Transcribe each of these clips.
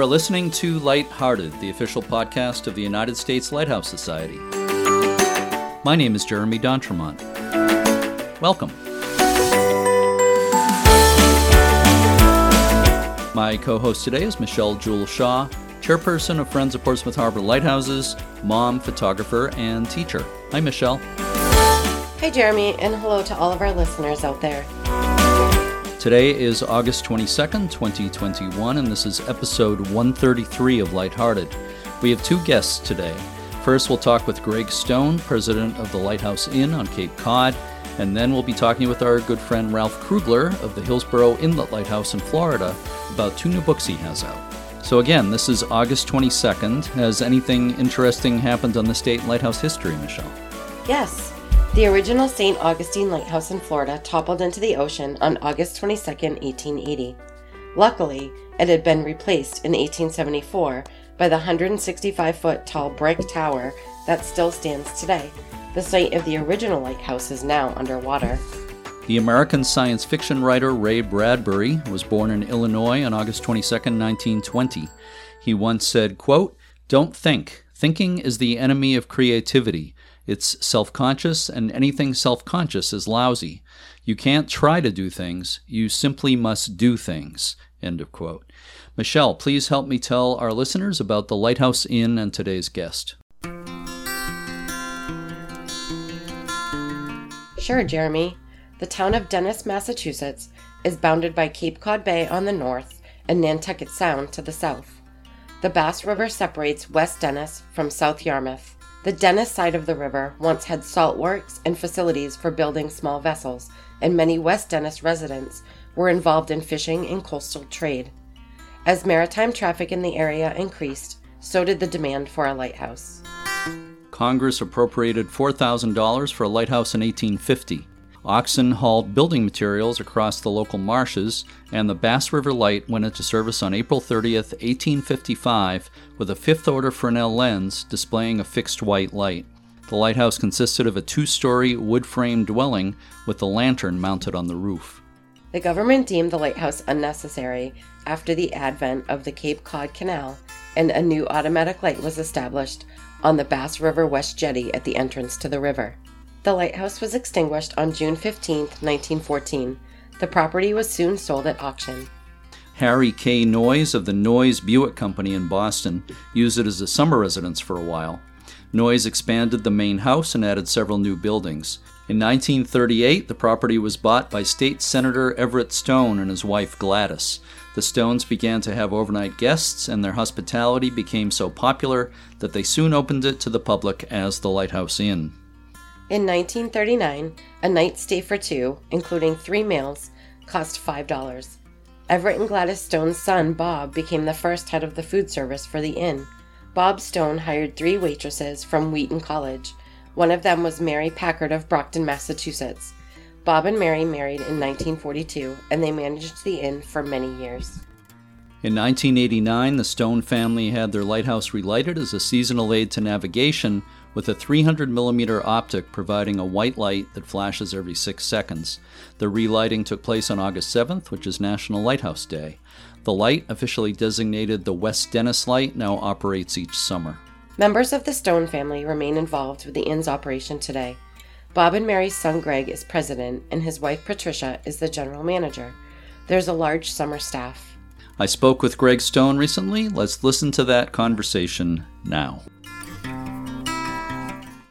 You are listening to Lighthearted, the official podcast of the United States Lighthouse Society. My name is Jeremy D'Entremont. Welcome. My co host today is Michelle Jewel Shaw, chairperson of Friends of Portsmouth Harbor Lighthouses, mom, photographer, and teacher. Hi, Michelle. Hi, Jeremy, and hello to all of our listeners out there. Today is August 22nd, 2021, and this is episode 133 of Lighthearted. We have two guests today. First, we'll talk with Greg Stone, president of the Lighthouse Inn on Cape Cod, and then we'll be talking with our good friend Ralph Krugler of the Hillsboro Inlet Lighthouse in Florida about two new books he has out. So, again, this is August 22nd. Has anything interesting happened on the state lighthouse history, Michelle? Yes. The original St. Augustine Lighthouse in Florida toppled into the ocean on August 22, 1880. Luckily, it had been replaced in 1874 by the 165 foot tall brick tower that still stands today. The site of the original lighthouse is now underwater. The American science fiction writer Ray Bradbury was born in Illinois on August 22, 1920. He once said, quote, Don't think. Thinking is the enemy of creativity. It's self conscious, and anything self conscious is lousy. You can't try to do things, you simply must do things. End of quote. Michelle, please help me tell our listeners about the Lighthouse Inn and today's guest. Sure, Jeremy. The town of Dennis, Massachusetts is bounded by Cape Cod Bay on the north and Nantucket Sound to the south. The Bass River separates West Dennis from South Yarmouth. The Dennis side of the river once had salt works and facilities for building small vessels, and many West Dennis residents were involved in fishing and coastal trade. As maritime traffic in the area increased, so did the demand for a lighthouse. Congress appropriated $4,000 for a lighthouse in 1850. Oxen hauled building materials across the local marshes, and the Bass River Light went into service on April 30, 1855, with a fifth order Fresnel lens displaying a fixed white light. The lighthouse consisted of a two story wood frame dwelling with a lantern mounted on the roof. The government deemed the lighthouse unnecessary after the advent of the Cape Cod Canal, and a new automatic light was established on the Bass River West Jetty at the entrance to the river. The lighthouse was extinguished on June 15, 1914. The property was soon sold at auction. Harry K. Noyes of the Noyes Buick Company in Boston used it as a summer residence for a while. Noyes expanded the main house and added several new buildings. In 1938, the property was bought by State Senator Everett Stone and his wife Gladys. The Stones began to have overnight guests, and their hospitality became so popular that they soon opened it to the public as the Lighthouse Inn. In 1939, a night stay for two, including three meals, cost $5. Everett and Gladys Stone's son, Bob, became the first head of the food service for the inn. Bob Stone hired three waitresses from Wheaton College. One of them was Mary Packard of Brockton, Massachusetts. Bob and Mary married in 1942, and they managed the inn for many years. In 1989, the Stone family had their lighthouse relighted as a seasonal aid to navigation with a 300 millimeter optic providing a white light that flashes every six seconds. The relighting took place on August 7th, which is National Lighthouse Day. The light, officially designated the West Dennis Light, now operates each summer. Members of the Stone family remain involved with the inn's operation today. Bob and Mary's son Greg is president, and his wife Patricia is the general manager. There's a large summer staff. I spoke with Greg Stone recently. Let's listen to that conversation now.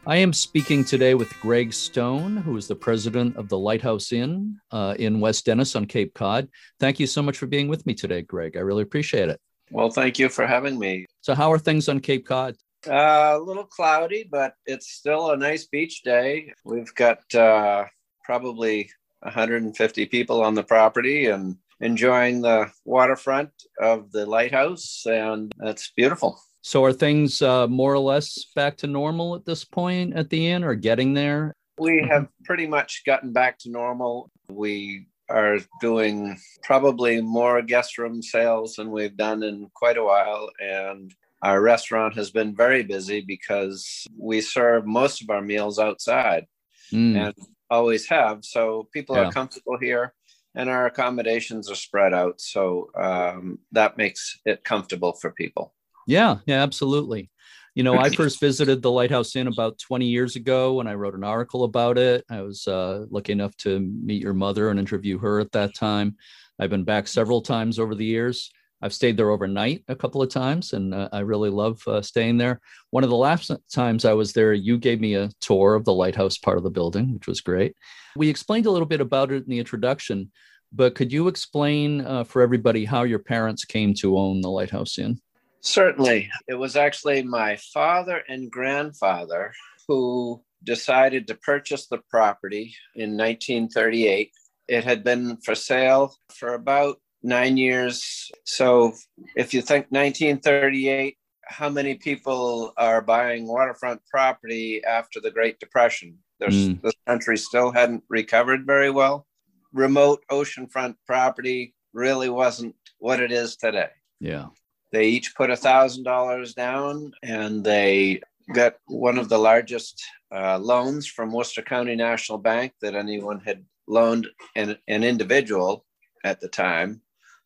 I am speaking today with Greg Stone, who is the president of the Lighthouse Inn uh, in West Dennis on Cape Cod. Thank you so much for being with me today, Greg. I really appreciate it. Well, thank you for having me. So, how are things on Cape Cod? Uh, a little cloudy, but it's still a nice beach day. We've got uh, probably 150 people on the property and enjoying the waterfront of the lighthouse, and it's beautiful. So are things uh, more or less back to normal at this point at the inn or getting there? We have pretty much gotten back to normal. We are doing probably more guest room sales than we've done in quite a while. And our restaurant has been very busy because we serve most of our meals outside mm. and always have. So people yeah. are comfortable here. and our accommodations are spread out. So um, that makes it comfortable for people. Yeah, yeah, absolutely. You know, I first visited the Lighthouse Inn about 20 years ago when I wrote an article about it. I was uh, lucky enough to meet your mother and interview her at that time. I've been back several times over the years. I've stayed there overnight a couple of times, and uh, I really love uh, staying there. One of the last times I was there, you gave me a tour of the lighthouse part of the building, which was great. We explained a little bit about it in the introduction, but could you explain uh, for everybody how your parents came to own the Lighthouse Inn? Certainly. It was actually my father and grandfather who decided to purchase the property in 1938. It had been for sale for about nine years. So if you think 1938, how many people are buying waterfront property after the Great Depression? Mm. This country still hadn't recovered very well. Remote oceanfront property really wasn't what it is today. Yeah. They each put a thousand dollars down, and they got one of the largest uh, loans from Worcester County National Bank that anyone had loaned an, an individual at the time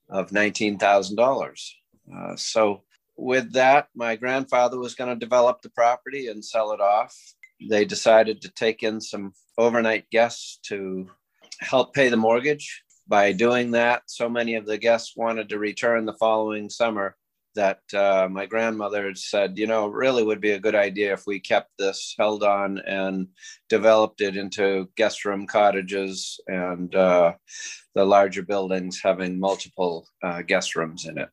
of $19,000. Uh, so, with that, my grandfather was going to develop the property and sell it off. They decided to take in some overnight guests to help pay the mortgage. By doing that, so many of the guests wanted to return the following summer that uh, my grandmother had said, you know, really would be a good idea if we kept this, held on, and developed it into guest room cottages and uh, the larger buildings having multiple uh, guest rooms in it.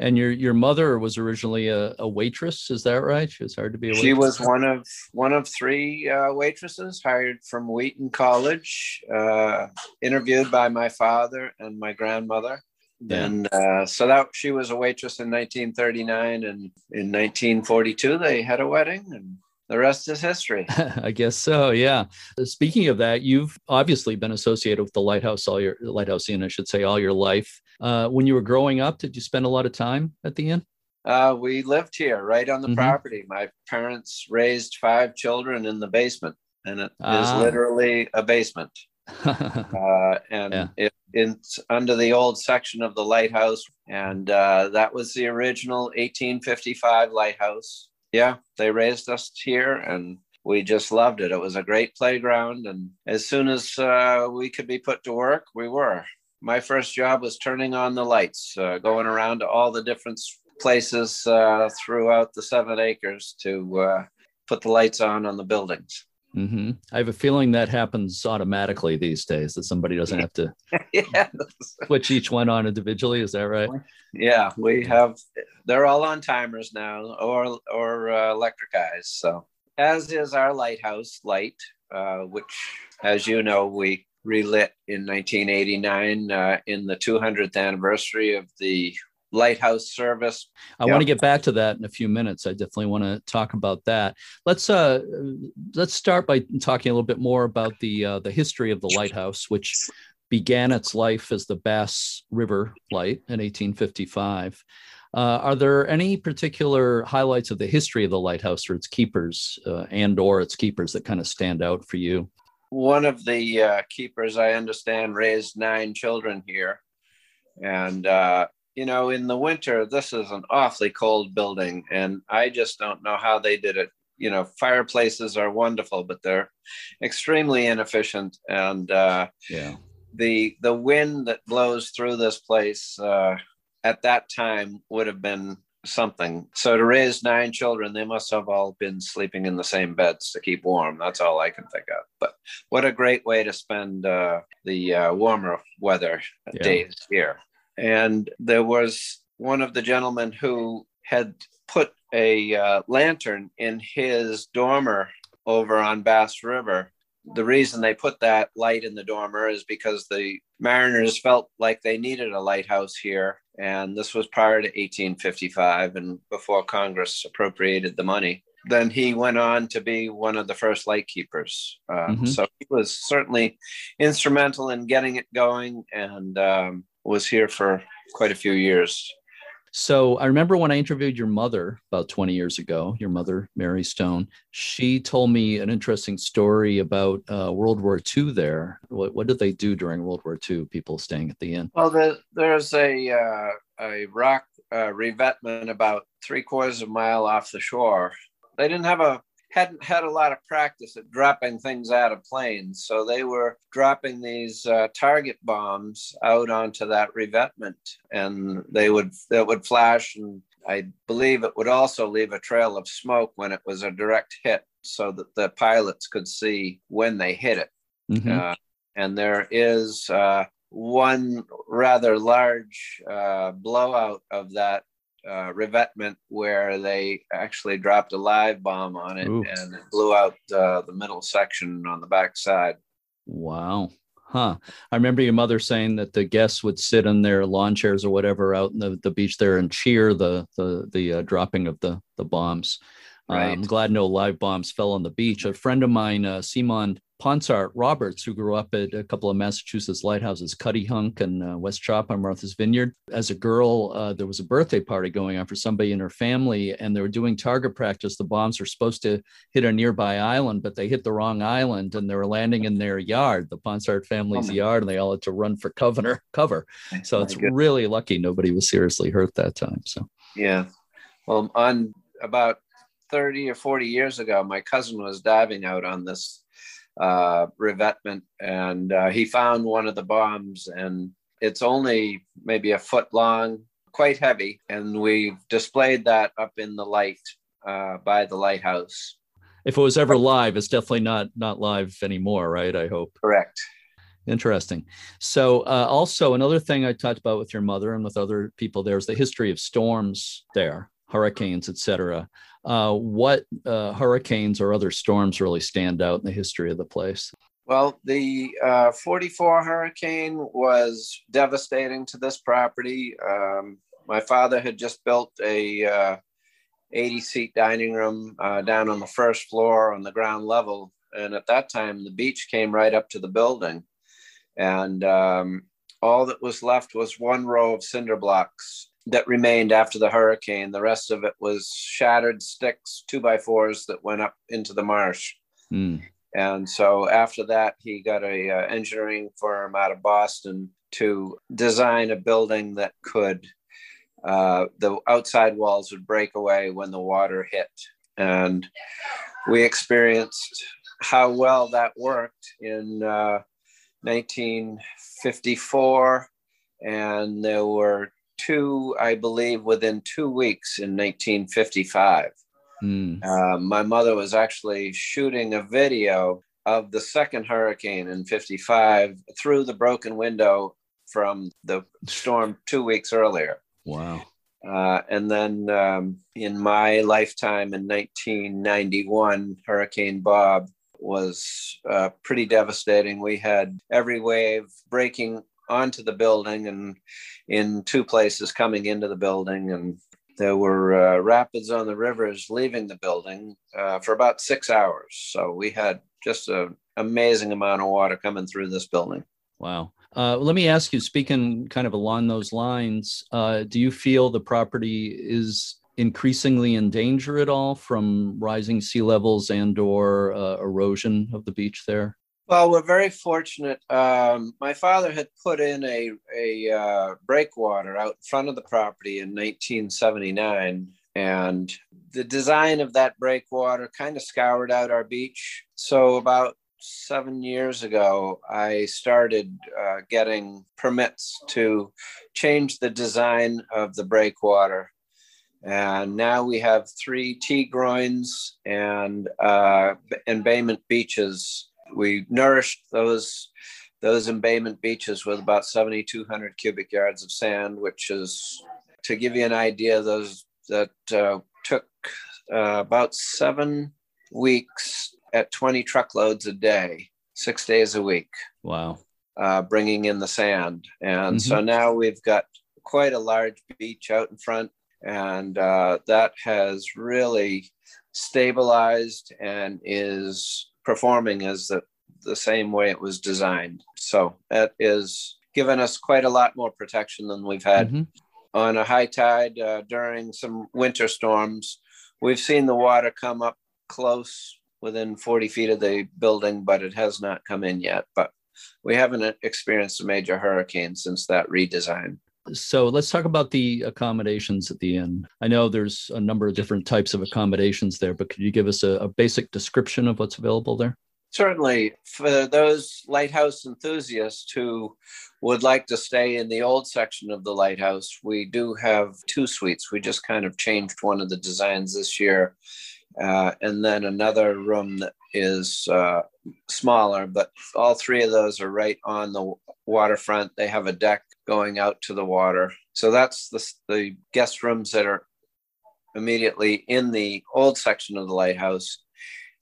And your your mother was originally a, a, waitress, is that right? She was hard to be a waitress. She was one of one of three uh, waitresses hired from Wheaton College, uh, interviewed by my father and my grandmother yeah. And uh, so that she was a waitress in 1939, and in 1942 they had a wedding, and the rest is history. I guess so. Yeah. Speaking of that, you've obviously been associated with the lighthouse all your lighthouse inn, I should say, all your life. Uh, when you were growing up, did you spend a lot of time at the inn? Uh, we lived here, right on the mm-hmm. property. My parents raised five children in the basement, and it ah. is literally a basement. uh, and yeah. it, it's under the old section of the lighthouse, and uh, that was the original 1855 lighthouse. Yeah, they raised us here, and we just loved it. It was a great playground, and as soon as uh, we could be put to work, we were. My first job was turning on the lights, uh, going around to all the different places uh, throughout the seven acres to uh, put the lights on on the buildings. Mm-hmm. I have a feeling that happens automatically these days that somebody doesn't have to yes. switch each one on individually. Is that right? Yeah, we have. They're all on timers now, or or uh, electric eyes. So, as is our lighthouse light, uh, which, as you know, we relit in 1989 uh, in the 200th anniversary of the lighthouse service. I want to get back to that in a few minutes. I definitely want to talk about that. Let's uh, let's start by talking a little bit more about the uh, the history of the lighthouse, which began its life as the Bass River Light in 1855. Uh, are there any particular highlights of the history of the lighthouse or its keepers uh, and or its keepers that kind of stand out for you? One of the uh, keepers, I understand, raised nine children here, and uh, you know, in the winter, this is an awfully cold building, and I just don't know how they did it. You know, fireplaces are wonderful, but they're extremely inefficient, and uh, yeah, the the wind that blows through this place uh, at that time would have been something. So to raise nine children, they must have all been sleeping in the same beds to keep warm. That's all I can think of. But what a great way to spend uh, the uh, warmer weather yeah. days here. And there was one of the gentlemen who had put a uh, lantern in his dormer over on Bass River. The reason they put that light in the dormer is because the mariners felt like they needed a lighthouse here. And this was prior to 1855 and before Congress appropriated the money. Then he went on to be one of the first light keepers. Uh, mm-hmm. So he was certainly instrumental in getting it going. And um, was here for quite a few years. So I remember when I interviewed your mother about 20 years ago, your mother, Mary Stone, she told me an interesting story about uh, World War II there. What, what, did they do during World War II, people staying at the inn? Well, the, there's a, uh, a rock uh, revetment about three quarters of a mile off the shore. They didn't have a hadn't had a lot of practice at dropping things out of planes. So they were dropping these uh, target bombs out onto that revetment, and they would that would flash, and I believe it would also leave a trail of smoke when it was a direct hit, so that the pilots could see when they hit it. Mm-hmm. Uh, and there is uh, one rather large uh, blowout of that uh, revetment where they actually dropped a live bomb on it Ooh. and it blew out uh, the middle section on the back side. Wow. Huh. I remember your mother saying that the guests would sit in their lawn chairs or whatever out in the, the beach there and cheer the the the uh, dropping of the the bombs. Right. I'm glad no live bombs fell on the beach. A friend of mine, uh, Seamond Ponsart Roberts, who grew up at a couple of Massachusetts lighthouses, Cuttyhunk and uh, West Chop on Martha's Vineyard. As a girl, uh, there was a birthday party going on for somebody in her family, and they were doing target practice. The bombs were supposed to hit a nearby island, but they hit the wrong island, and they were landing in their yard, the Ponsart family's oh, yard, and they all had to run for cover. Cover. So it's really lucky nobody was seriously hurt that time. So yeah, well, on about 30 or 40 years ago, my cousin was diving out on this uh, revetment and uh, he found one of the bombs and it's only maybe a foot long, quite heavy. And we've displayed that up in the light uh, by the lighthouse. If it was ever live, it's definitely not not live anymore, right? I hope. Correct. Interesting. So, uh, also another thing I talked about with your mother and with other people there is the history of storms there, hurricanes, etc. Uh, what uh, hurricanes or other storms really stand out in the history of the place? Well, the uh, 44 hurricane was devastating to this property. Um, my father had just built a uh, 80 seat dining room uh, down on the first floor on the ground level. And at that time, the beach came right up to the building. And um, all that was left was one row of cinder blocks that remained after the hurricane. The rest of it was shattered sticks, two by fours that went up into the marsh. Mm. And so after that, he got a uh, engineering firm out of Boston to design a building that could uh, the outside walls would break away when the water hit. And we experienced how well that worked in uh, 1954. And there were two, I believe, within two weeks in 1955. Mm. Uh, my mother was actually shooting a video of the second hurricane in 55 through the broken window from the storm two weeks earlier. Wow. Uh, and then um, in my lifetime in 1991, Hurricane Bob was uh, pretty devastating. We had every wave breaking onto the building and in two places coming into the building. And there were uh, rapids on the rivers leaving the building uh, for about six hours. So we had just an amazing amount of water coming through this building. Wow. Uh, let me ask you, speaking kind of along those lines, uh, do you feel the property is increasingly in danger at all from rising sea levels and or uh, erosion of the beach there? Well, we're very fortunate. Um, my father had put in a, a uh, breakwater out in front of the property in 1979. And the design of that breakwater kind of scoured out our beach. So, about seven years ago, I started uh, getting permits to change the design of the breakwater. And now we have three T groins and uh, embayment beaches we nourished those those embayment beaches with about 7,200 cubic yards of sand, which is to give you an idea. Those that uh, took uh, about seven weeks at 20 truckloads a day, six days a week. Wow. Uh, bringing in the sand. And mm-hmm. so now we've got quite a large beach out in front, and uh, that has really stabilized and is performing as the, the same way it was designed. So that is given us quite a lot more protection than we've had. Mm-hmm. on a high tide uh, during some winter storms. We've seen the water come up close within 40 feet of the building, but it has not come in yet. But we haven't experienced a major hurricane since that redesign. So let's talk about the accommodations at the inn. I know there's a number of different types of accommodations there, but could you give us a, a basic description of what's available there? Certainly, for those lighthouse enthusiasts who would like to stay in the old section of the lighthouse, we do have two suites. We just kind of changed one of the designs this year. Uh, and then another room that is uh, smaller, but all three of those are right on the waterfront. They have a deck going out to the water. So that's the, the guest rooms that are immediately in the old section of the lighthouse.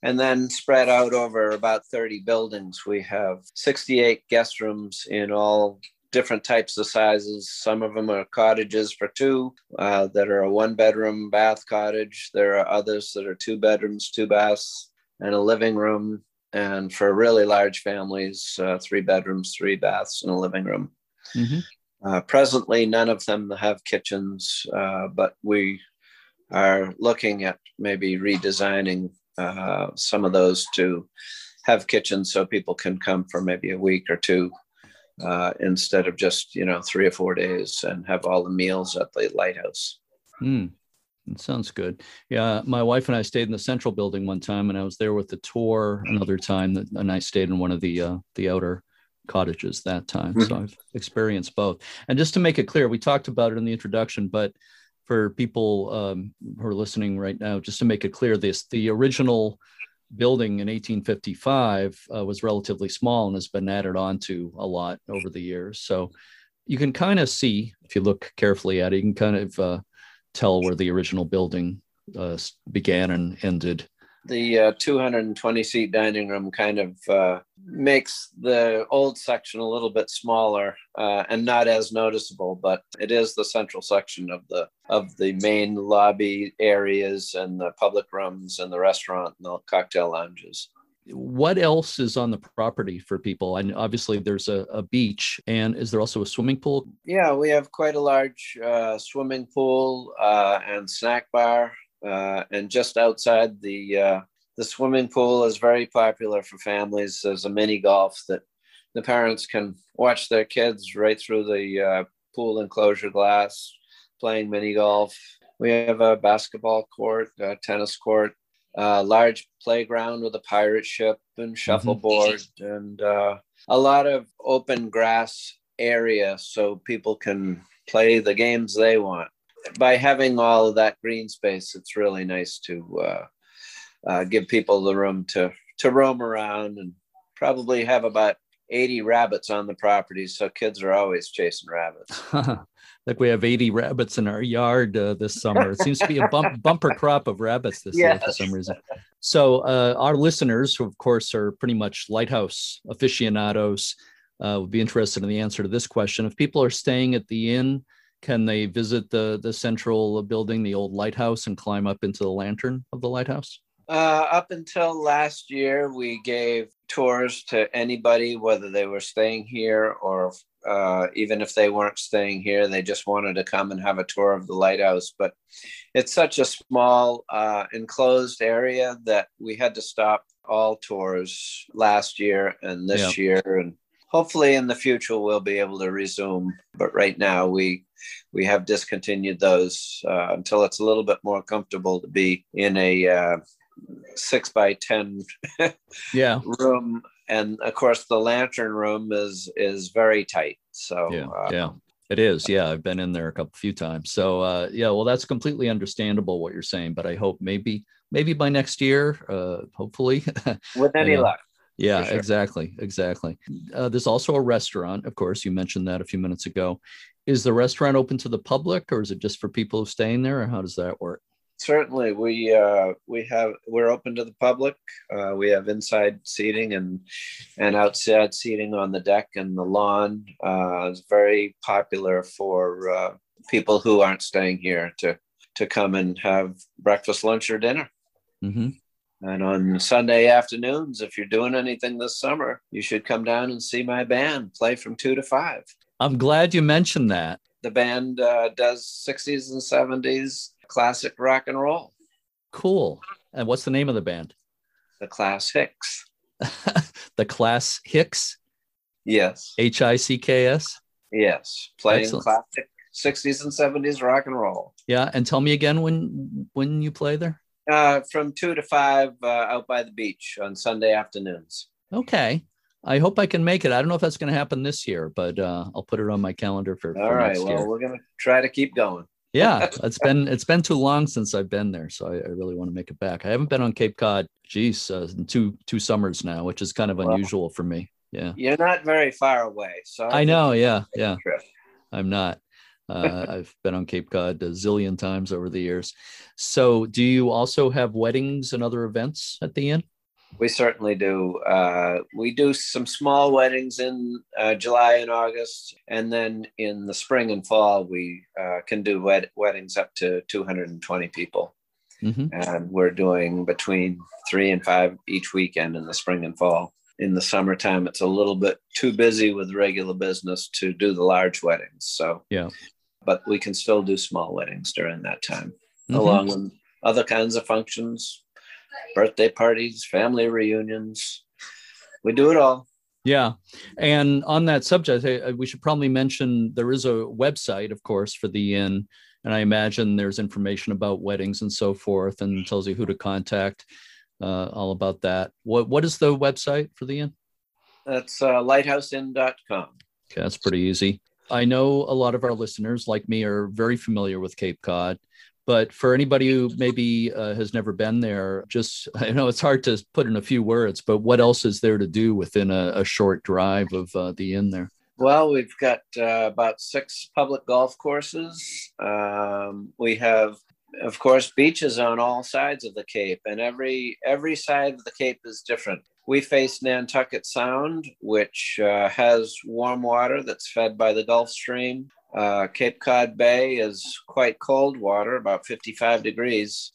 And then spread out over about 30 buildings, we have 68 guest rooms in all different types of sizes. Some of them are cottages for two uh, that are a one bedroom bath cottage. There are others that are two bedrooms, two baths, and a living room. And for really large families, uh, three bedrooms, three baths, and a living room. Mm-hmm. Uh, presently, none of them have kitchens, uh, but we are looking at maybe redesigning uh, some of those to have kitchens so people can come for maybe a week or two uh, instead of just you know three or four days and have all the meals at the lighthouse. Mm, that sounds good. Yeah, my wife and I stayed in the central building one time, and I was there with the tour another time, that, and I stayed in one of the uh, the outer cottages that time. Mm-hmm. So I've experienced both. And just to make it clear, we talked about it in the introduction, but for people um, who are listening right now, just to make it clear, this the original building in 1855 uh, was relatively small and has been added on to a lot over the years. So you can kind of see, if you look carefully at it, you can kind of uh, tell where the original building uh, began and ended the uh, 220 seat dining room kind of uh, makes the old section a little bit smaller uh, and not as noticeable but it is the central section of the of the main lobby areas and the public rooms and the restaurant and the cocktail lounges. What else is on the property for people? And obviously there's a, a beach and is there also a swimming pool? Yeah we have quite a large uh, swimming pool uh, and snack bar uh, and just outside the uh, the swimming pool is very popular for families. There's a mini golf that the parents can watch their kids right through the uh, pool enclosure glass playing mini golf. We have a basketball court, a tennis court, a large playground with a pirate ship and mm-hmm. shuffleboard, mm-hmm. and uh, a lot of open grass area so people can play the games they want by having all of that green space, it's really nice to uh, uh, give people the room to to roam around and probably have about 80 rabbits on the property. So kids are always chasing rabbits. like we have 80 rabbits in our yard uh, this summer. It seems to be a bump, bumper crop of rabbits this yes. year for some reason. So uh, our listeners, who of course are pretty much lighthouse aficionados, uh, would be interested in the answer to this question. If people are staying at the inn, can they visit the the central building, the old lighthouse, and climb up into the lantern of the lighthouse? Uh, up until last year, we gave tours to anybody, whether they were staying here or uh, even if they weren't staying here, they just wanted to come and have a tour of the lighthouse. But it's such a small, uh, enclosed area that we had to stop all tours last year and this yeah. year. And hopefully in the future, we'll be able to resume. But right now, we we have discontinued those uh, until it's a little bit more comfortable to be in a uh, six by ten yeah. room. And of course the lantern room is is very tight so yeah uh, yeah. It is yeah i've been in there a couple few times. So uh yeah well that's completely understandable what you're saying but i hope maybe maybe by next year uh hopefully. With any luck yeah sure. exactly exactly. Uh, there's also a restaurant of course you mentioned that a few minutes ago is the restaurant open to the public or is it just for people who staying there or how does that work? Certainly we uh, we have we're open to the public. Uh, we have inside seating and and outside seating on the deck and the lawn. Uh, it's very popular for uh, people who aren't staying here to to come and have breakfast lunch or dinner. Mm-hmm. and on sunday afternoons if you're doing anything this summer you should come down and see my band play from two to five i'm glad you mentioned that the band uh, does 60s and 70s classic rock and roll. Cool. And what's the name of the band? The Class Hicks. the Class Hicks? Yes. H I C K S? Yes. Playing Excellent. classic 60s and 70s rock and roll. Yeah. And tell me again when when you play there? Uh, from two to five uh, out by the beach on Sunday afternoons. Okay. I hope I can make it. I don't know if that's going to happen this year, but uh, I'll put it on my calendar for, All for right. Well, year. we're going to try to keep going. yeah, it's been it's been too long since I've been there, so I, I really want to make it back. I haven't been on Cape Cod, geez, uh, in two two summers now, which is kind of Wow. unusual for me. Yeah, You're not very far away. So I know. Yeah, yeah. I'm not. Uh, I've been on Cape Cod a zillion times over the years. So, do you also have weddings and other events at the inn? We certainly do. Uh, we do some small weddings in uh, July and August, and then in the spring and fall, we uh, can do wed- weddings up to 220 people. hmm And we're doing between three and five each weekend in the spring and fall. In the summertime, it's a little bit too busy with regular business to do the large weddings. So, Yeah. but we can still do small weddings during that time, Mhm. along with other kinds of functions, birthday parties, family reunions. We do it all. Yeah. And on that subject, we should probably mention there is a website, of course, for the inn. And I imagine there's information about weddings and so forth and tells you who to contact, uh, all about that. What What is the website for the inn? That's uh, lighthouseinn.com. Okay, that's pretty easy. I know a lot of our listeners, like me, are very familiar with Cape Cod. But for anybody who maybe uh, has never been there, just I know it's hard to put in a few words, but what else is there to do within a, a short drive of uh, the inn there? Well, we've got uh, about six public golf courses. Um, we have, of course, beaches on all sides of the Cape, and every every side of the Cape is different. We face Nantucket Sound, which uh, has warm water that's fed by the Gulf Stream. Uh, Cape Cod Bay is quite cold water, about 55 degrees,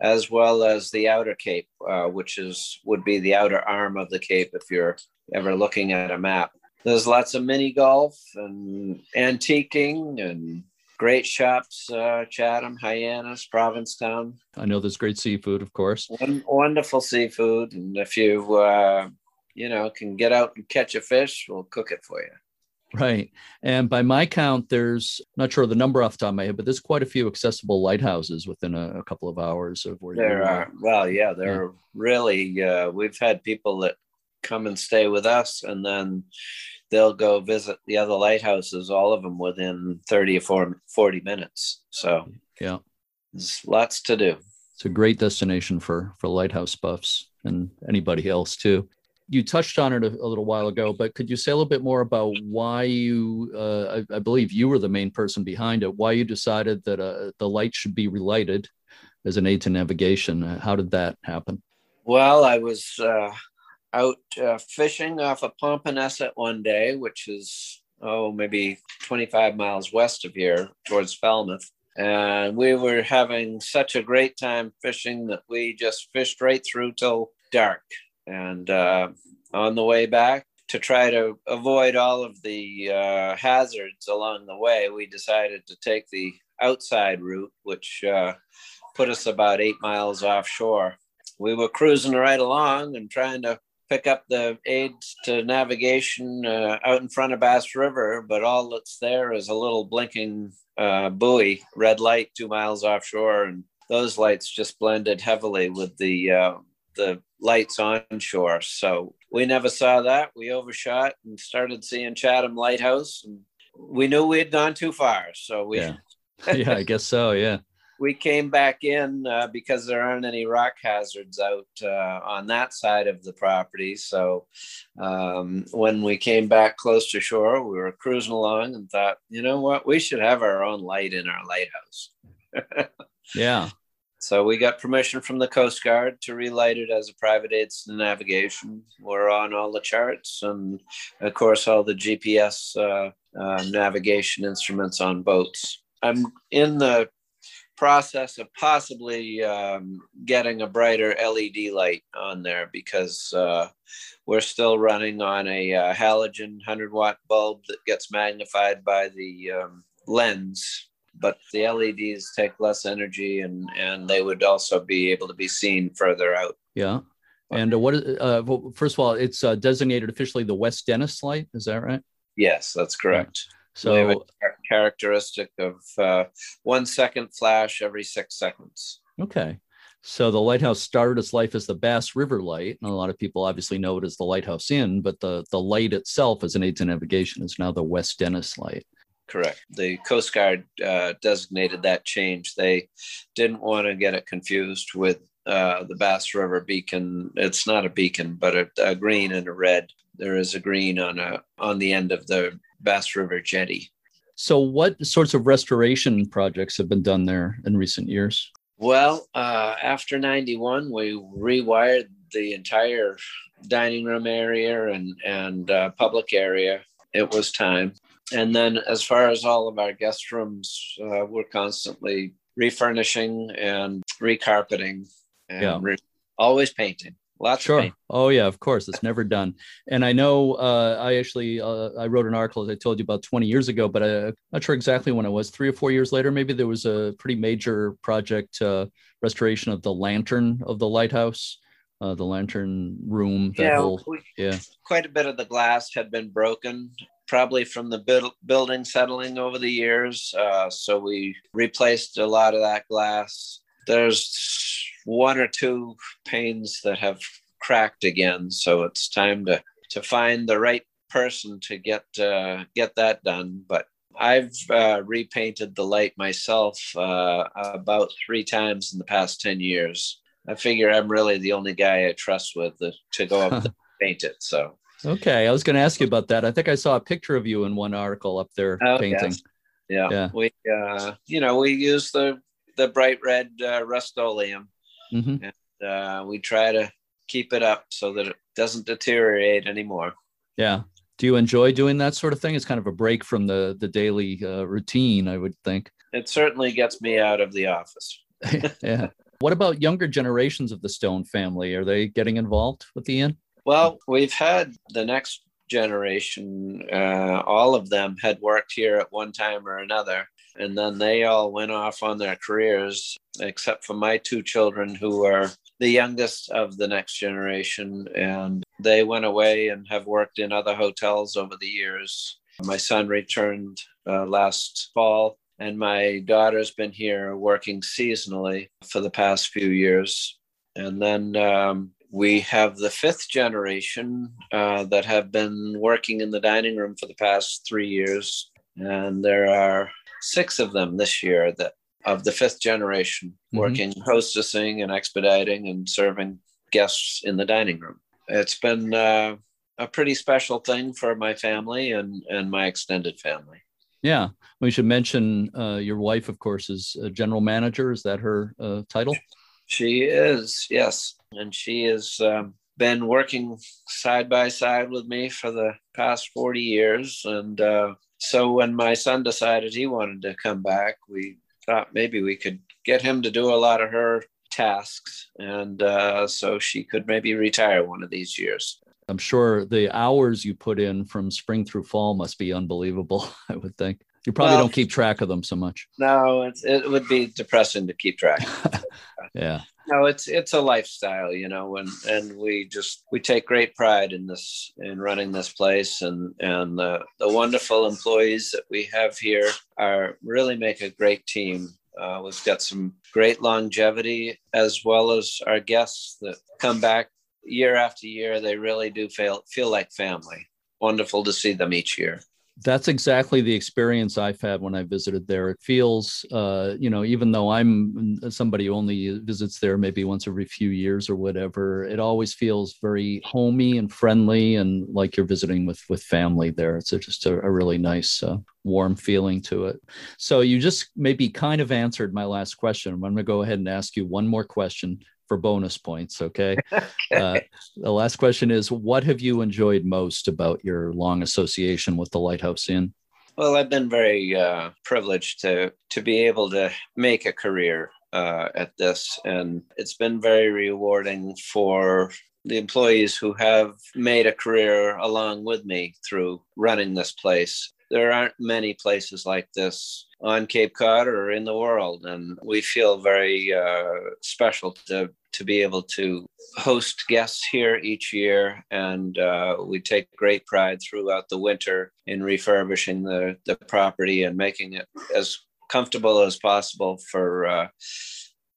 as well as the outer Cape, uh, which is would be the outer arm of the Cape if you're ever looking at a map. There's lots of mini golf and antiquing and great shops, uh, Chatham, Hyannis, Provincetown. I know there's great seafood, of course. Won- wonderful seafood. And if you, uh, you know, can get out and catch a fish, we'll cook it for you. Right. And by my count, there's not sure the number off the top of my head, but there's quite a few accessible lighthouses within a, a couple of hours of where There you are, well, yeah, there are really, uh, we've had people that come and stay with us and then they'll go visit the other lighthouses, all of them within 30 or 40 minutes. So Yeah. there's lots to do. It's a great destination for for lighthouse buffs and anybody else too. You touched on it a, a little while ago, but could you say a little bit more about why you? Uh, I, I believe you were the main person behind it. Why you decided that uh, the light should be relighted as an aid to navigation? Uh, How did that happen? Well, I was uh, out uh, fishing off of Popponesset one day, which is, oh, maybe 25 miles west of here towards Falmouth. And we were having such a great time fishing that we just fished right through till dark. And uh, on the way back, to try to avoid all of the uh, hazards along the way, we decided to take the outside route, which uh, put us about eight miles offshore. We were cruising right along and trying to pick up the aids to navigation uh, out in front of Bass River, but all that's there is a little blinking uh, buoy, red light two miles offshore, and those lights just blended heavily with the uh, the lights onshore. So we never saw that. We overshot and started seeing Chatham Lighthouse, and we knew we had gone too far. So we Yeah. yeah, I guess so. Yeah. we came back in uh, because there aren't any rock hazards out uh, on that side of the property. So um, when we came back close to shore, we were cruising along and thought, you know what, we should have our own light in our lighthouse. Yeah. So we got permission from the Coast Guard to relight it as a private aids to navigation. We're on all the charts and, of course, all the GPS uh, uh, navigation instruments on boats. I'm in the process of possibly um, getting a brighter LED light on there because uh, we're still running on a uh, halogen 100 watt bulb that gets magnified by the um, lens, but the LEDs take less energy and, and they would also be able to be seen further out. Yeah. And uh, what is, uh, well, first of all, it's uh, designated officially the West Dennis light. Is that right? Yes, that's correct. So, characteristic of uh, one second flash every six seconds. Okay. So the lighthouse started its life as the Bass River Light, and a lot of people obviously know it as the Lighthouse Inn, but the, the light itself as an aid to navigation is now the West Dennis Light. Correct. The Coast Guard uh, designated that change. They didn't want to get it confused with uh, the Bass River beacon. It's not a beacon, but a, a, green and a red. There is a green on a on the end of the Bass River jetty. So, what sorts of restoration projects have been done there in recent years? Well, uh, after 91, we rewired the entire dining room area and, and uh, public area. It was time. And then, as far as all of our guest rooms, uh, we're constantly refurnishing and recarpeting and yeah. re- always painting. Lots sure. Oh yeah, of course. It's never done. And I know uh, I actually uh, I wrote an article as I told you about 20 years ago, but I'm not sure exactly when it was. Three or four years later, maybe there was a pretty major project uh, restoration of the lantern of the lighthouse, uh, the lantern room. yeah, whole, we, yeah. Quite a bit of the glass had been broken, probably from the bu- building settling over the years. Uh, so we replaced a lot of that glass. There's one or two panes that have cracked again. So it's time to to find the right person to get uh, get that done. But I've uh, repainted the light myself uh, about three times in the past ten years. I figure I'm really the only guy I trust with the, to go up and paint it. So okay, I was going to ask you about that. I think I saw a picture of you in one article up there oh, painting. Yes. Yeah. yeah, we uh, you know we use the the bright red uh, Rust-Oleum Mm-hmm. And uh, we try to keep it up so that it doesn't deteriorate anymore. Yeah. Do you enjoy doing that sort of thing? It's kind of a break from the the daily uh, routine, I would think. It certainly gets me out of the office. yeah. What about younger generations of the Stone family? Are they getting involved with the inn? Well, we've had the next generation, uh, all of them had worked here at one time or another. And then they all went off on their careers, except for my two children, who are the youngest of the next generation. And they went away and have worked in other hotels over the years. My son returned uh, last fall, and my daughter's been here working seasonally for the past few years. And then um, we have the fifth generation uh, that have been working in the dining room for the past three years. And there are six of them this year that of the fifth generation mm-hmm. working hostessing and expediting and serving guests in the dining room. It's been uh, a pretty special thing for my family and and my extended family. Yeah, we should mention uh, your wife, of course, is a general manager. Is that her uh, title? She is, yes, and she has um, been working side by side with me for the past forty years, and uh, so when my son decided he wanted to come back, we thought maybe we could get him to do a lot of her tasks, and uh, so she could maybe retire one of these years. I'm sure the hours you put in from spring through fall must be unbelievable. I would think you probably well, don't keep track of them so much. No, it would be depressing to keep track. yeah. No it's it's a lifestyle you know and and we just we take great pride in this in running this place and and the, the wonderful employees that we have here are really make a great team. Uh, we've got some great longevity as well as our guests that come back year after year. They really do feel feel like family. Wonderful to see them each year that's exactly the experience I've had when I visited there. It feels, uh, you know, even though I'm somebody who only visits there maybe once every few years or whatever, it always feels very homey and friendly and like you're visiting with with family there. It's a, just a, a, really nice, uh, warm feeling to it. So you just maybe kind of answered my last question. I'm going to go ahead and ask you one more question for bonus points. Okay. okay. Uh, the last question is What have you enjoyed most about your long association with the Lighthouse Inn? Well, I've been very uh, privileged to to be able to make a career uh, at this, and it's been very rewarding for the employees who have made a career along with me through running this place there aren't many places like this on Cape Cod or in the world. And we feel very uh, special to, to be able to host guests here each year. And uh, we take great pride throughout the winter in refurbishing the, the property and making it as comfortable as possible for uh,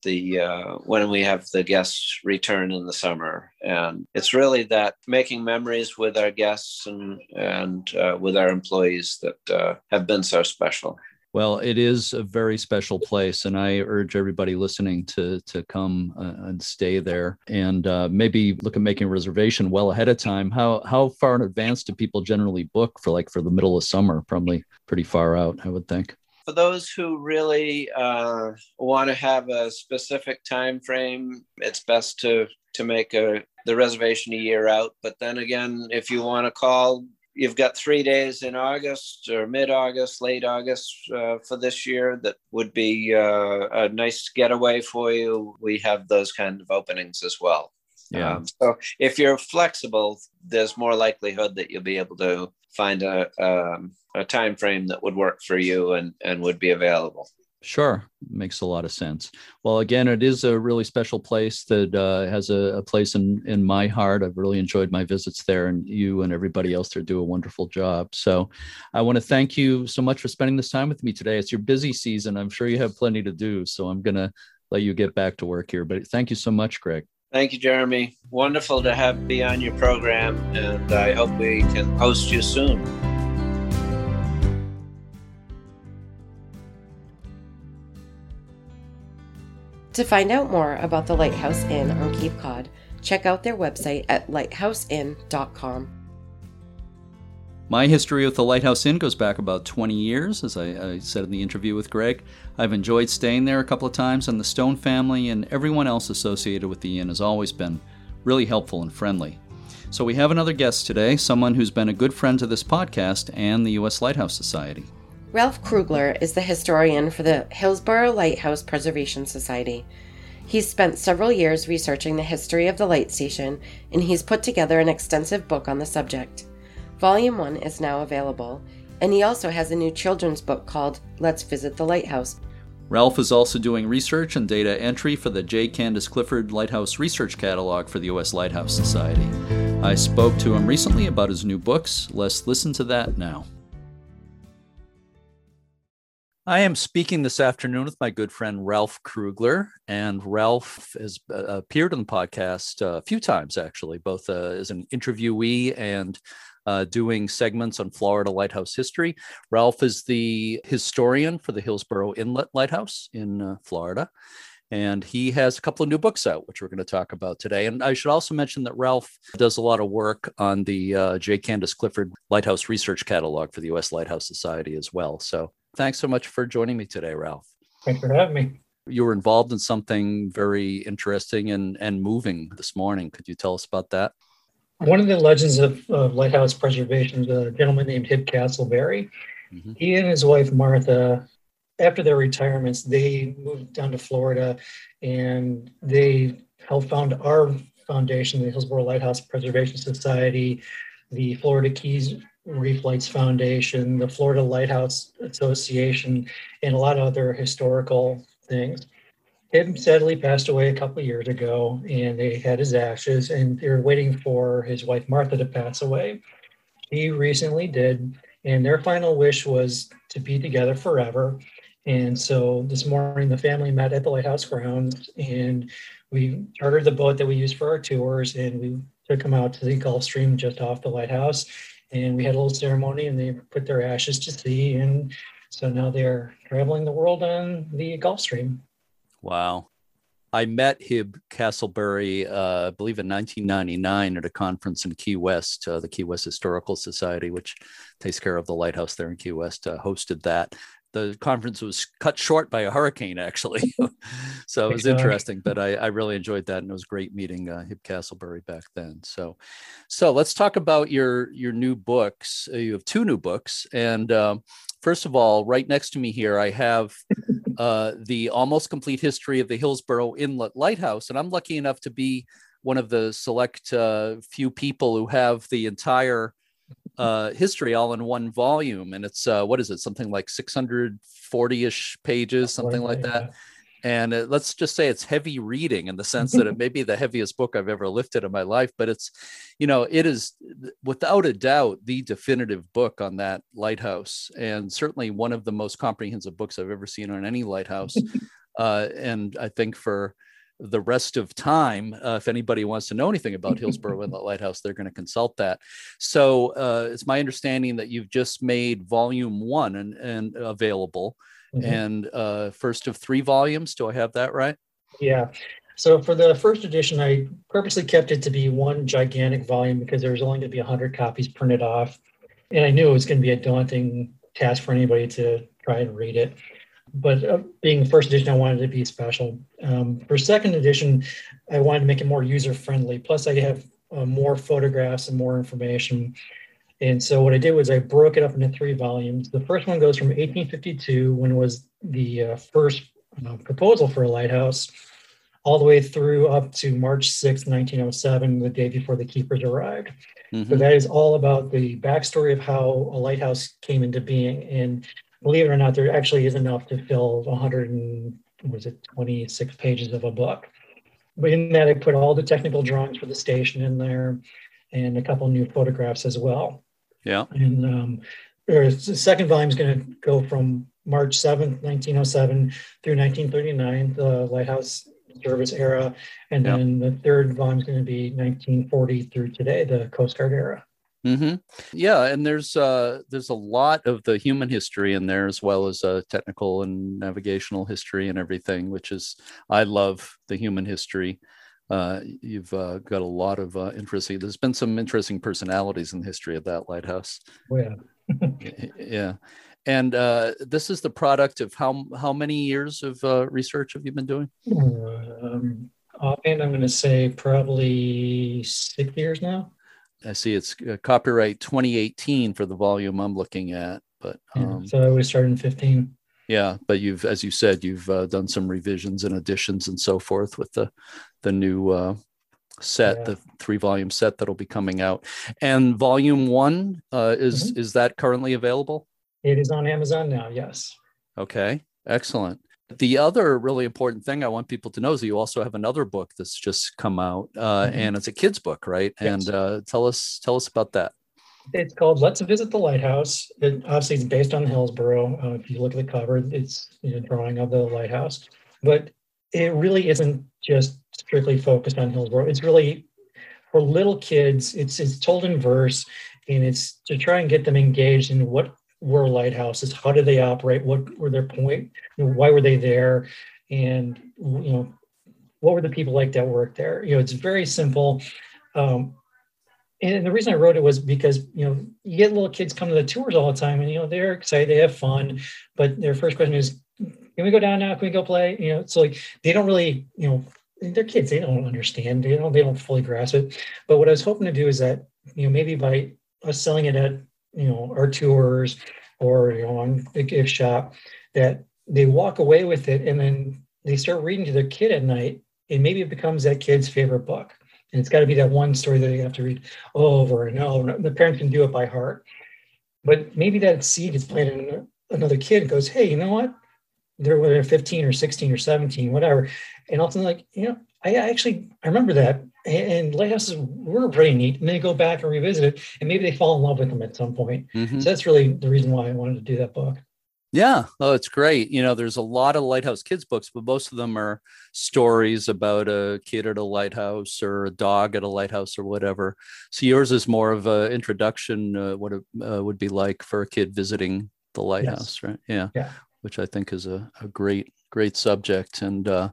the uh, when we have the guests return in the summer and it's really that making memories with our guests and and uh, with our employees that uh, have been so special well, it is a very special place, and I urge everybody listening to to come uh, and stay there, and uh, maybe look at making a reservation well ahead of time. How how far in advance do people generally book for like for the middle of summer? Probably pretty far out, I would think. For those who really uh, want to have a specific time frame, it's best to to make a the reservation a year out. But then again, if you want to call you've got three days in August or mid August, late August uh, for this year that would be uh, a nice getaway for you. We have those kind of openings as well. Yeah. Um, so if you're flexible, there's more likelihood that you'll be able to find a, um, a time frame that would work for you and, and would be available. Sure, makes a lot of sense. Well, again, it is a really special place that uh, has a, a, place in in my heart. I've really enjoyed my visits there, and you and everybody else there do a wonderful job. So, I want to thank you so much for spending this time with me today. It's your busy season. I'm sure you have plenty to do, so I'm gonna let you get back to work here. But thank you so much, Greg. Thank you, Jeremy. Wonderful to have be on your program, and I hope we can host you soon. To find out more about the Lighthouse Inn on Cape Cod, check out their website at lighthouseinn.com. My history with the Lighthouse Inn goes back about 20 years, as I, I, said in the interview with Greg. I've enjoyed staying there a couple of times, and the Stone family and everyone else associated with the inn has always been really helpful and friendly. So we have another guest today, someone who's been a good friend to this podcast and the U.S. Lighthouse Society. Ralph Krugler is the historian for the Hillsboro Lighthouse Preservation Society. He's spent several years researching the history of the light station, and he's put together an extensive book on the subject. Volume 1 is now available, and he also has a new children's book called Let's Visit the Lighthouse. Ralph is also doing research and data entry for the J. Candace Clifford Lighthouse Research Catalog for the U.S. Lighthouse Society. I spoke to him recently about his new books. Let's listen to that now. I am speaking this afternoon with my good friend Ralph Krugler, and Ralph has uh, appeared on the podcast uh, a few times, actually, both uh, as an interviewee and uh, doing segments on Florida lighthouse history. Ralph is the historian for the Hillsboro Inlet Lighthouse in uh, Florida, and he has a couple of new books out, which we're going to talk about today. And I should also mention that Ralph does a lot of work on the uh, J. Candace Clifford Lighthouse Research Catalog for the U.S. Lighthouse Society as well. So Thanks so much for joining me today, Ralph. Thanks for having me. You were involved in something very interesting and, and moving this morning. Could you tell us about that? One of the legends of, of lighthouse preservation is a gentleman named Hib Casselberry. Mm-hmm. He and his wife Martha, after their retirements, they moved down to Florida and they helped found our foundation, the Hillsboro Lighthouse Preservation Society, the Florida Keys Reef Lights Foundation, the Florida Lighthouse Association, and a lot of other historical things. Tim sadly passed away a couple years ago, and they had his ashes, and they were waiting for his wife Martha to pass away. He recently did, and their final wish was to be together forever. And so this morning, the family met at the lighthouse grounds, and we chartered the boat that we use for our tours, and we took them out to the Gulf Stream just off the lighthouse and we had a little ceremony and they put their ashes to sea and so now they're traveling the world on the gulf stream wow. I met hib casselberry uh, i believe in 1999 at a conference in key west uh, the key west historical society which takes care of the lighthouse there in key west uh, hosted that. The conference was cut short by a hurricane actually. So it was interesting but I, I, really enjoyed that and it was great meeting uh, hib casselberry back then. So so let's talk about your your new books. Uh, you have two new books and um, first of all right next to me here i have uh, the almost complete history of the hillsboro inlet lighthouse and i'm lucky enough to be one of the select uh, few people who have the entire uh, history all in one volume, and it's uh, what is it? Something like 640ish pages, something like that. And it, let's just say it's heavy reading in the sense that it may be the heaviest book I've ever lifted in my life, but it's, you know, it is without a doubt the definitive book on that lighthouse, and certainly one of the most comprehensive books I've ever seen on any lighthouse. uh, and I think for the rest of time, uh, if anybody wants to know anything about Hillsboro Inlet Lighthouse, they're going to consult that. So uh, it's my understanding that you've just made volume one and, and available, mm-hmm. and uh, first of three volumes. Do I have that right? Yeah. So for the first edition, I purposely kept it to be one gigantic volume because there was only going to be 100 copies printed off, and I knew it was going to be a daunting task for anybody to try and read it but uh, being first edition, I wanted to be special. Um, for second edition, I wanted to make it more user friendly. Plus, I have uh, more photographs and more information. And so what I did was I broke it up into three volumes. The first one goes from 1852, when it was the uh, first uh, proposal for a lighthouse, all the way through up to March 6, 1907, the day before the keepers arrived. Mm-hmm. So that is all about the backstory of how a lighthouse came into being. And believe it or not, there actually is enough to fill 100 and was it 26 pages of a book. But in that, I put all the technical drawings for the station in there, and a couple new photographs as well. Yeah. And um, the second volume is going to go from March 7th, 1907 through 1939, the lighthouse service era. And then the third volume is going to be 1940 through today, the Coast Guard era. Mm-hmm. Yeah, and there's uh, there's a lot of the human history in there as well as uh, technical and navigational history and everything, which is I love the human history. Uh, you've uh, got a lot of uh, interesting. There's been some interesting personalities in the history of that lighthouse. Oh, yeah, yeah. And uh, this is the product of how how many years of uh, research have you been doing? Um, offhand, I'm going to say probably six years now. I see it's uh, copyright 2018 for the volume I'm looking at, but um, yeah, so I was starting 15. Yeah, but you've, as you said, you've uh, done some revisions and additions and so forth with the the new uh, set, yeah. the three volume set that'll be coming out. And volume one uh, is mm-hmm. is that currently available? It is on Amazon now. Yes. Okay, excellent. The other really important thing I want people to know is that you also have another book that's just come out, uh, mm-hmm. and it's a kids book, right? Yes. And uh, tell us tell us about that. It's called Let's Visit the Lighthouse. It, obviously, it's based on Hillsboro. Uh, if you look at the cover, it's you know, drawing of the lighthouse, but it really isn't just strictly focused on Hillsboro. It's really for little kids. It's it's told in verse, and it's to try and get them engaged in what were lighthouses? How did they operate? What were their point? Why were they there? And you know, what were the people like that worked there? You know, it's very simple. Um, and the reason I wrote it was because you know you get little kids come to the tours all the time, and you know they're excited, they have fun, but their first question is, "Can we go down now? Can we go play?" You know, so like they don't really, you know, they're kids, they don't understand, they don't, they don't fully grasp it. But what I was hoping to do is that you know maybe by us selling it at you know, our tours or, you know, on the gift shop that they walk away with it and then they start reading to their kid at night and maybe it becomes that kid's favorite book. And it's got to be that one story that they have to read over and over. The parent can do it by heart. But maybe that seed is planted in another kid goes, hey, you know what? They're whether 15 or 16 or 17, whatever. And ultimately, like, you know, I actually I remember that and lighthouses were pretty neat. And they go back and revisit it, and maybe they fall in love with them at some point. Mm-hmm. So that's really the reason why I wanted to do that book. Yeah, oh, it's great. You know, there's a lot of lighthouse kids books, but most of them are stories about a kid at a lighthouse or a dog at a lighthouse or whatever. So yours is more of an introduction, uh, what it uh, would be like for a kid visiting the lighthouse, yes. right? Yeah. yeah, which I think is a, a great, great subject. And uh,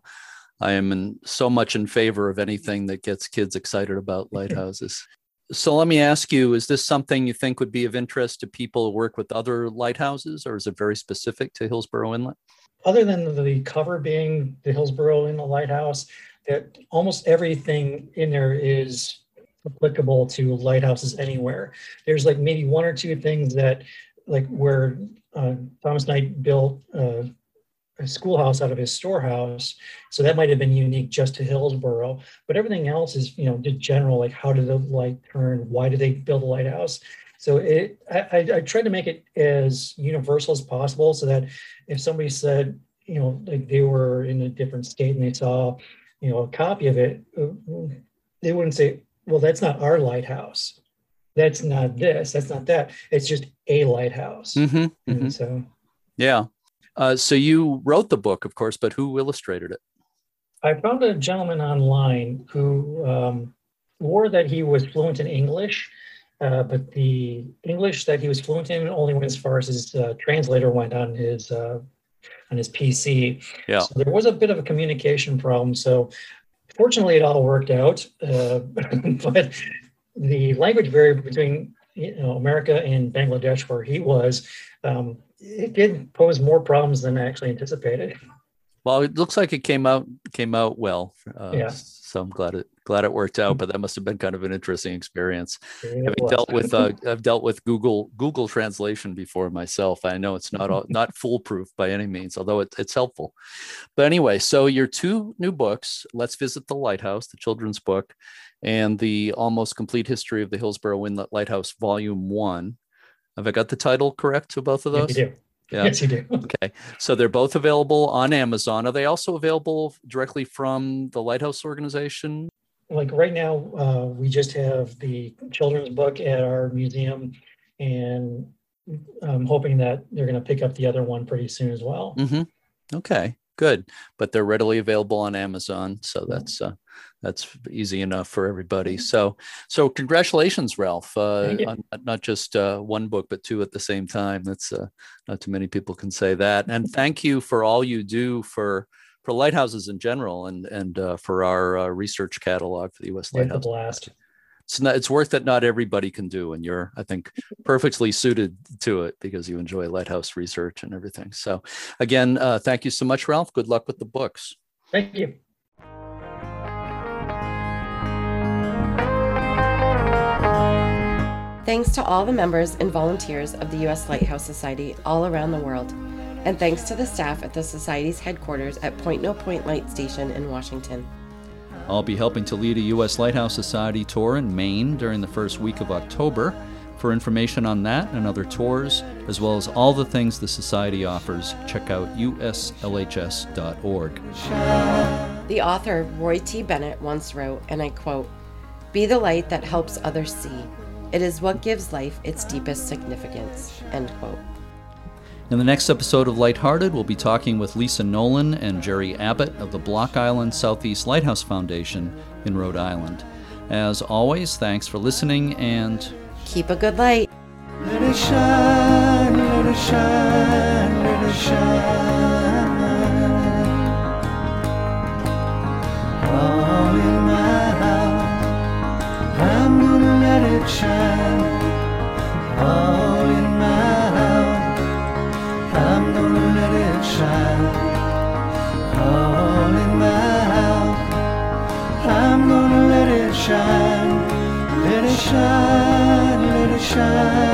I am in so much in favor of anything that gets kids excited about lighthouses. so let me ask you, is this something you think would be of interest to people who work with other lighthouses, or is it very specific to Hillsboro Inlet? Other than the cover being the Hillsboro Inlet Lighthouse, that almost everything in there is applicable to lighthouses anywhere. There's like maybe one or two things that like where uh, Thomas Knight built uh, a schoolhouse out of his storehouse. So that might have been unique just to Hillsboro, but everything else is, you know, just general, like how did the light turn? Why did they build a lighthouse? So it, I, I tried to make it as universal as possible, so that if somebody said, you know, like they were in a different state and they saw, you know, a copy of it, uh, they wouldn't say, "Well, that's not our lighthouse. That's not this. That's not that. It's just a lighthouse." Mm-hmm, mm-hmm. so, yeah. Uh, so you wrote the book, of course, but who illustrated it? I found a gentleman online who um, swore that he was fluent in English, uh, but the English that he was fluent in only went as far as his uh, translator went on his uh, on his PC. Yeah. So there was a bit of a communication problem. So fortunately, it all worked out. Uh, but the language barrier between you know, America and Bangladesh, where he was, um, it did pose more problems than I actually anticipated. Well, it looks like it came out came out well. Uh, yeah. So I'm glad it glad it worked out. But that must have been kind of an interesting experience. Having dealt with uh, I've dealt with Google Google Translation before myself. I know it's not all, not foolproof by any means, although it, it's helpful. But anyway, so your two new books, "Let's Visit the Lighthouse," the children's book, and the almost complete history of the Hillsboro Inlet Lighthouse, Volume One. Have I got the title correct to both of those? Yeah, yeah. Yes, you do. okay. So they're both available on Amazon. Are they also available directly from the Lighthouse organization? Like right now, uh, we just have the children's book at our museum, and I'm hoping that they're going to pick up the other one pretty soon as well. Mm-hmm. Okay, good. But they're readily available on Amazon, so that's uh, that's easy enough for everybody. So, so congratulations, Ralph, uh, on not just uh, one book but two at the same time. That's uh, not too many people can say that. And thank you for all you do for for lighthouses in general, and and uh, for our uh, research catalog for the U.S. Lighthouse. Blast. It's not, it's work that not everybody can do, and you're, I think, perfectly suited to it because you enjoy lighthouse research and everything. So, again, uh, thank you so much, Ralph. Good luck with the books. Thank you. Thanks to all the members and volunteers of the U.S. Lighthouse Society all around the world, and thanks to the staff at the Society's headquarters at Point No Point Light Station in Washington. I'll be helping to lead a U.S. Lighthouse Society tour in Maine during the first week of October. For information on that and other tours, as well as all the things the Society offers, check out uslhs.org. The author, Roy T. Bennett, once wrote, and I quote, Be the light that helps others see. It is what gives life its deepest significance. End quote. In the next episode of Lighthearted, we'll be talking with Lisa Nolan and Jerry Abbott of the Block Island Southeast Lighthouse Foundation in Rhode Island. As always, thanks for listening and keep a good light. Let it shine, let it shine, let it shine. All in my house, I'm gonna let it shine. Gonna